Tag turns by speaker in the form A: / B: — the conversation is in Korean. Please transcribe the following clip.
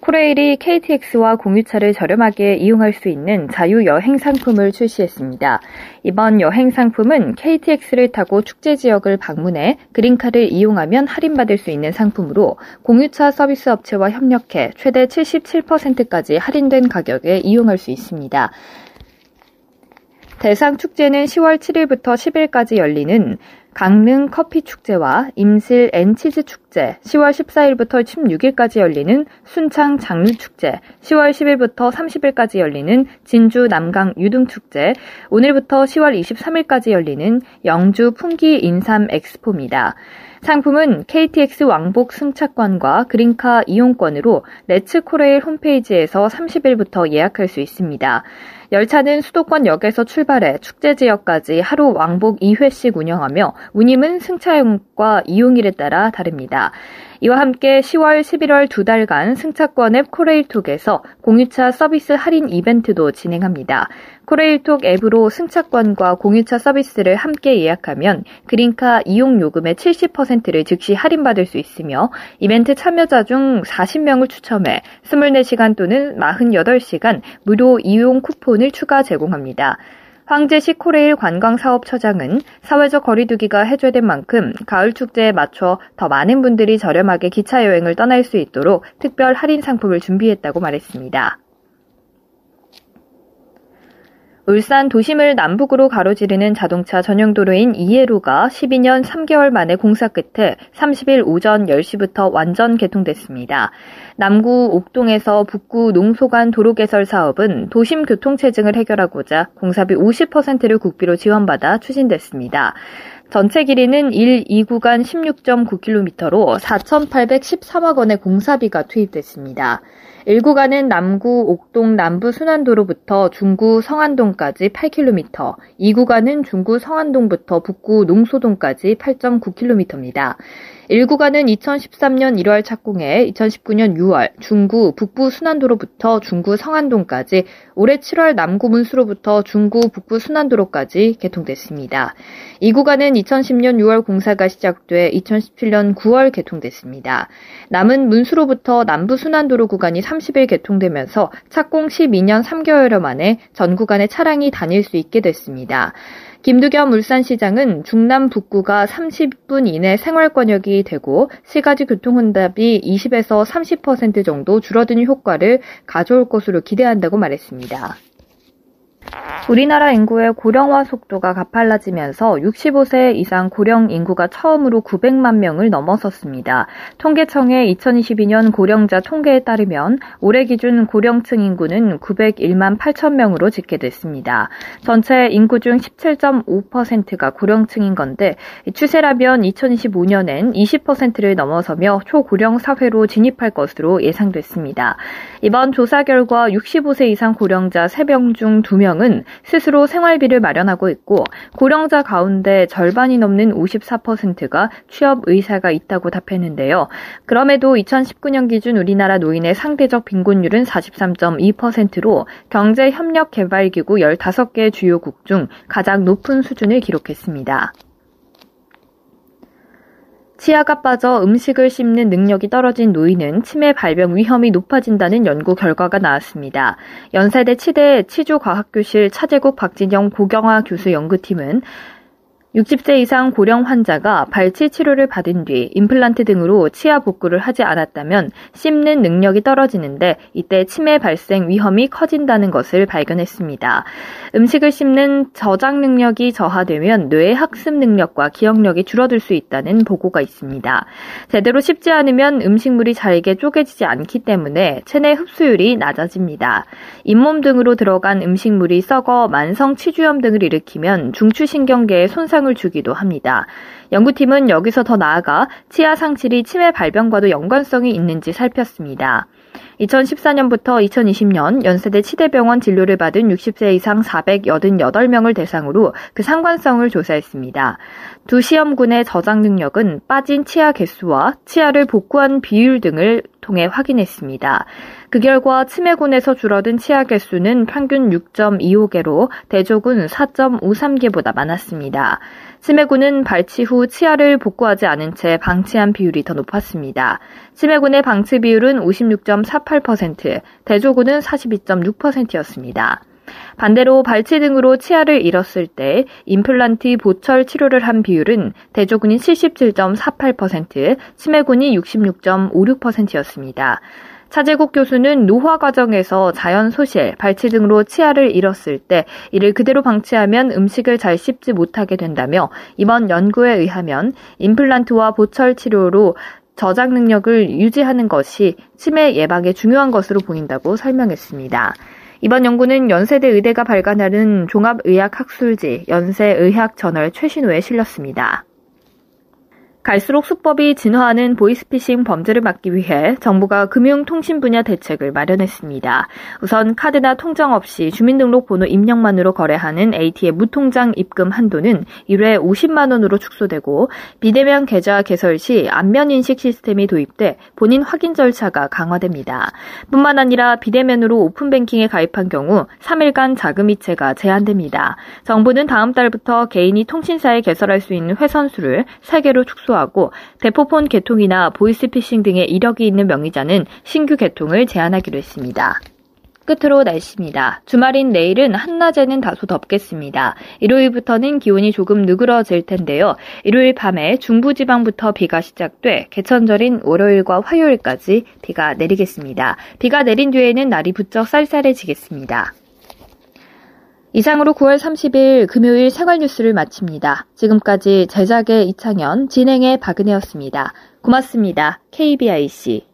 A: 코레일이 KTX와 공유차를 저렴하게 이용할 수 있는 자유 여행 상품을 출시했습니다. 이번 여행 상품은 KTX를 타고 축제 지역을 방문해 그린카를 이용하면 할인받을 수 있는 상품으로 공유차 서비스 업체와 협력해 최대 77%까지 할인된 가격에 이용할 수 있습니다. 대상 축제는 10월 7일부터 10일까지 열리는 강릉 커피 축제와 임실 앤치즈 축제, 10월 14일부터 16일까지 열리는 순창 장류 축제, 10월 10일부터 30일까지 열리는 진주 남강 유등 축제, 오늘부터 10월 23일까지 열리는 영주 풍기 인삼 엑스포입니다. 상품은 KTX 왕복 승차권과 그린카 이용권으로 레츠코레일 홈페이지에서 30일부터 예약할 수 있습니다. 열차는 수도권 역에서 출발해 축제 지역까지 하루 왕복 2회씩 운영하며 운임은 승차용과 이용일에 따라 다릅니다. 이와 함께 10월, 11월 두 달간 승차권 앱 코레일톡에서 공유차 서비스 할인 이벤트도 진행합니다. 코레일톡 앱으로 승차권과 공유차 서비스를 함께 예약하면 그린카 이용 요금의 70%를 즉시 할인받을 수 있으며 이벤트 참여자 중 40명을 추첨해 24시간 또는 48시간 무료 이용 쿠폰을 추가 제공합니다. 황제 시 코레일 관광사업처장은 사회적 거리두기가 해제된 만큼 가을 축제에 맞춰 더 많은 분들이 저렴하게 기차 여행을 떠날 수 있도록 특별 할인 상품을 준비했다고 말했습니다. 울산 도심을 남북으로 가로지르는 자동차 전용 도로인 이해로가 12년 3개월 만에 공사 끝에 30일 오전 10시부터 완전 개통됐습니다. 남구 옥동에서 북구 농소간 도로 개설 사업은 도심 교통 체증을 해결하고자 공사비 50%를 국비로 지원받아 추진됐습니다. 전체 길이는 1, 2구간 16.9km로 4,813억 원의 공사비가 투입됐습니다. 1구간은 남구 옥동 남부 순환도로부터 중구 성안동까지 8km, 2구간은 중구 성안동부터 북구 농소동까지 8.9km입니다. 1구간은 2013년 1월 착공해 2019년 6월 중구 북부 순환도로부터 중구 성안동까지 올해 7월 남구 문수로부터 중구 북부 순환도로까지 개통됐습니다. 이 구간은 2010년 6월 공사가 시작돼 2017년 9월 개통됐습니다. 남은 문수로부터 남부 순환도로 구간이 30일 개통되면서 착공 12년 3개월여 만에 전 구간에 차량이 다닐 수 있게 됐습니다. 김두겸 울산시장은 중남 북구가 30분 이내 생활권역이 되고 시가지 교통혼답이 20에서 30% 정도 줄어드는 효과를 가져올 것으로 기대한다고 말했습니다. 우리나라 인구의 고령화 속도가 가팔라지면서 65세 이상 고령 인구가 처음으로 900만 명을 넘어섰습니다. 통계청의 2022년 고령자 통계에 따르면 올해 기준 고령층 인구는 901만 8천 명으로 집계됐습니다. 전체 인구 중 17.5%가 고령층인 건데 추세라면 2025년엔 20%를 넘어서며 초고령 사회로 진입할 것으로 예상됐습니다. 이번 조사 결과 65세 이상 고령자 3명 중 2명은 스스로 생활비를 마련하고 있고 고령자 가운데 절반이 넘는 54%가 취업 의사가 있다고 답했는데요. 그럼에도 2019년 기준 우리나라 노인의 상대적 빈곤율은 43.2%로 경제협력개발기구 15개 주요국 중 가장 높은 수준을 기록했습니다. 치아가 빠져 음식을 씹는 능력이 떨어진 노인은 치매 발병 위험이 높아진다는 연구 결과가 나왔습니다. 연세대 치대 치주과학교실 차제국 박진영 고경화 교수 연구팀은 60세 이상 고령 환자가 발치 치료를 받은 뒤 임플란트 등으로 치아 복구를 하지 않았다면 씹는 능력이 떨어지는데 이때 치매 발생 위험이 커진다는 것을 발견했습니다. 음식을 씹는 저장 능력이 저하되면 뇌의 학습 능력과 기억력이 줄어들 수 있다는 보고가 있습니다. 제대로 씹지 않으면 음식물이 잘게 쪼개지지 않기 때문에 체내 흡수율이 낮아집니다. 잇몸 등으로 들어간 음식물이 썩어 만성 치주염 등을 일으키면 중추신경계에 손상을 영향을 주기도 합니다. 연구팀은 여기서 더 나아가 치아 상실이 치매 발병과도 연관성이 있는지 살폈습니다. 2014년부터 2020년 연세대 치대병원 진료를 받은 60세 이상 488명을 대상으로 그 상관성을 조사했습니다. 두 시험군의 저장 능력은 빠진 치아 개수와 치아를 복구한 비율 등을 통해 확인했습니다. 그 결과 치매군에서 줄어든 치아 개수는 평균 6.25개로 대조군 4.53개보다 많았습니다. 치매군은 발치 후 치아를 복구하지 않은 채 방치한 비율이 더 높았습니다. 치매군의 방치 비율은 56.48%, 대조군은 42.6%였습니다. 반대로 발치 등으로 치아를 잃었을 때 임플란트 보철 치료를 한 비율은 대조군이 77.48%, 치매군이 66.56%였습니다. 차재국 교수는 노화 과정에서 자연 소실, 발치 등으로 치아를 잃었을 때 이를 그대로 방치하면 음식을 잘 씹지 못하게 된다며 이번 연구에 의하면 임플란트와 보철 치료로 저장 능력을 유지하는 것이 치매 예방에 중요한 것으로 보인다고 설명했습니다. 이번 연구는 연세대 의대가 발간하는 종합의학학술지 연세의학저널 최신호에 실렸습니다. 갈수록 수법이 진화하는 보이스피싱 범죄를 막기 위해 정부가 금융통신 분야 대책을 마련했습니다. 우선 카드나 통장 없이 주민등록번호 입력만으로 거래하는 ATM 무통장 입금 한도는 1회 50만 원으로 축소되고 비대면 계좌 개설 시 안면 인식 시스템이 도입돼 본인 확인 절차가 강화됩니다. 뿐만 아니라 비대면으로 오픈뱅킹에 가입한 경우 3일간 자금 이체가 제한됩니다. 정부는 다음 달부터 개인이 통신사에 개설할 수 있는 회선수를 3개로 축소 하고 대포폰 개통이나 보이스피싱 등의 이력이 있는 명의자는 신규 개통을 제한하기로 했습니다. 끝으로 날씨입니다. 주말인 내일은 한낮에는 다소 덥겠습니다. 일요일부터는 기온이 조금 느그러질 텐데요. 일요일 밤에 중부지방부터 비가 시작돼 개천절인 월요일과 화요일까지 비가 내리겠습니다. 비가 내린 뒤에는 날이 부쩍 쌀쌀해지겠습니다. 이상으로 9월 30일 금요일 생활 뉴스를 마칩니다. 지금까지 제작의 이창현, 진행의 박은혜였습니다. 고맙습니다. KBIC.